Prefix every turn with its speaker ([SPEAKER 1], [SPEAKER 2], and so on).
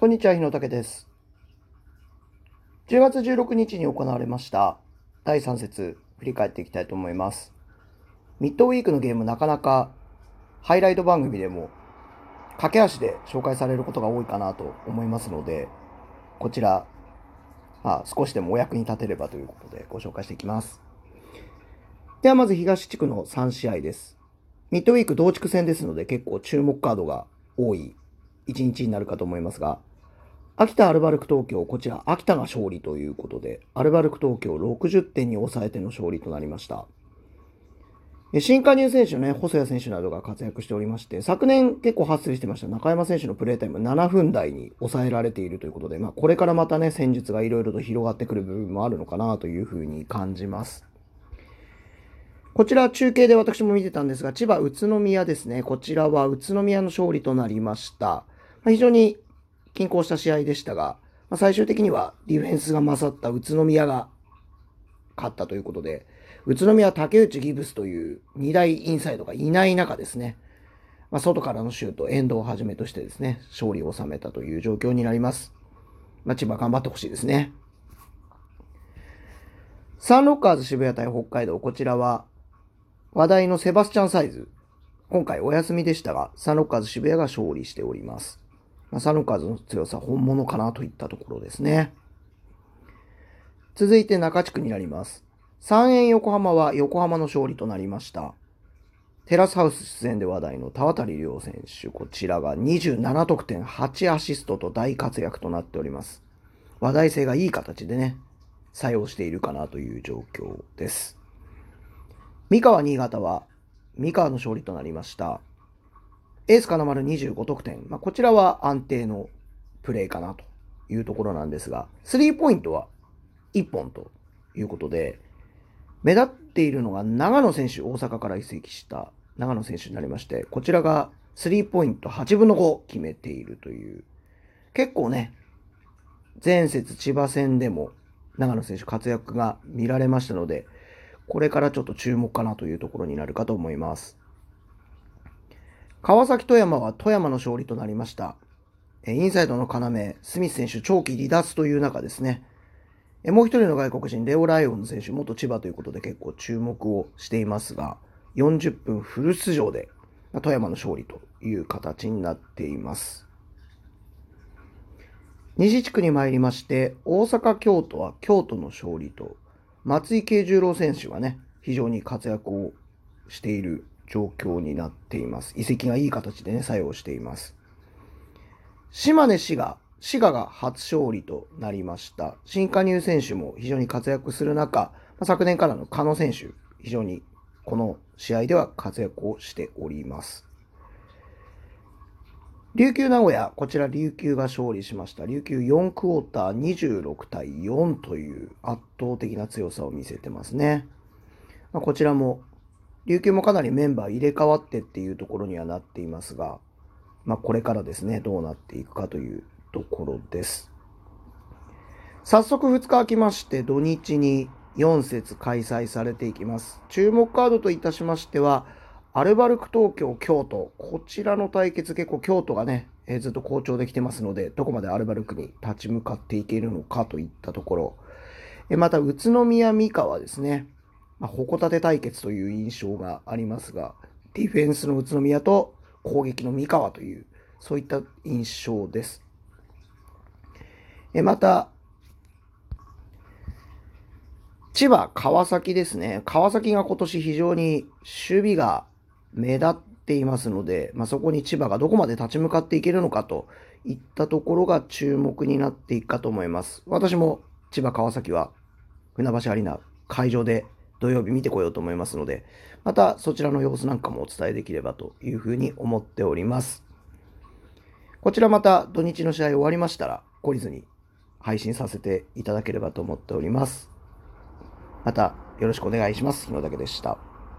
[SPEAKER 1] こんにちは、日野武です。10月16日に行われました第3節振り返っていきたいと思います。ミッドウィークのゲームなかなかハイライト番組でも駆け足で紹介されることが多いかなと思いますので、こちら、まあ、少しでもお役に立てればということでご紹介していきます。ではまず東地区の3試合です。ミッドウィーク同地区戦ですので結構注目カードが多い1日になるかと思いますが、秋田アルバルク東京、こちら秋田が勝利ということで、アルバルク東京60点に抑えての勝利となりました。新加入選手ね、細谷選手などが活躍しておりまして、昨年結構発生してました中山選手のプレータイム7分台に抑えられているということで、まあ、これからまたね、戦術がいろいろと広がってくる部分もあるのかなというふうに感じます。こちら中継で私も見てたんですが、千葉宇都宮ですね。こちらは宇都宮の勝利となりました。まあ、非常に均衡した試合でしたが、まあ、最終的にはディフェンスが勝った宇都宮が勝ったということで、宇都宮竹内ギブスという2大インサイドがいない中ですね、まあ、外からのシュート、遠藤をはじめとしてですね、勝利を収めたという状況になります。まあ、千葉頑張ってほしいですね。サンロッカーズ渋谷対北海道、こちらは話題のセバスチャンサイズ。今回お休みでしたが、サンロッカーズ渋谷が勝利しております。まあ、サンロッカーズの強さ本物かなといったところですね。続いて中地区になります。三円横浜は横浜の勝利となりました。テラスハウス出演で話題の田渡亮選手、こちらが27得点8アシストと大活躍となっております。話題性がいい形でね、作用しているかなという状況です。三河新潟は三河の勝利となりました。エース金丸25得点。まあ、こちらは安定のプレーかなというところなんですが、スリーポイントは1本ということで、目立っているのが長野選手、大阪から移籍した長野選手になりまして、こちらがスリーポイント8分の5決めているという、結構ね、前節千葉戦でも長野選手活躍が見られましたので、これからちょっと注目かなというところになるかと思います。川崎富山は富山の勝利となりました。インサイドの要、スミス選手長期離脱という中ですね。もう一人の外国人、レオ・ライオン選手、元千葉ということで結構注目をしていますが、40分フル出場で富山の勝利という形になっています。西地区に参りまして、大阪、京都は京都の勝利と松井慶十郎選手はね、非常に活躍をしている状況になっています。移籍がいい形でね、作用しています。島根滋賀、滋賀が初勝利となりました。新加入選手も非常に活躍する中、昨年からの加野選手、非常にこの試合では活躍をしております。琉球名古屋、こちら琉球が勝利しました。琉球4クォーター26対4という圧倒的な強さを見せてますね。ま、こちらも、琉球もかなりメンバー入れ替わってっていうところにはなっていますが、まあ、これからですね、どうなっていくかというところです。早速2日空きまして、土日に4節開催されていきます。注目カードといたしましては、アルバルク東京、京都。こちらの対決結構京都がね、え、ずっと好調できてますので、どこまでアルバルクに立ち向かっていけるのかといったところ。えまた、宇都宮三河ですね。まあ、矛盾対決という印象がありますが、ディフェンスの宇都宮と攻撃の三河という、そういった印象です。えまた、千葉、川崎ですね。川崎が今年非常に守備が目立っていますので、まあ、そこに千葉がどこまで立ち向かっていけるのかといったところが注目になっていくかと思います。私も千葉川崎は船橋アリーナ会場で土曜日見てこようと思いますので、またそちらの様子なんかもお伝えできればというふうに思っております。こちらまた土日の試合終わりましたら、懲りずに配信させていただければと思っております。またよろしくお願いします。日野岳でした。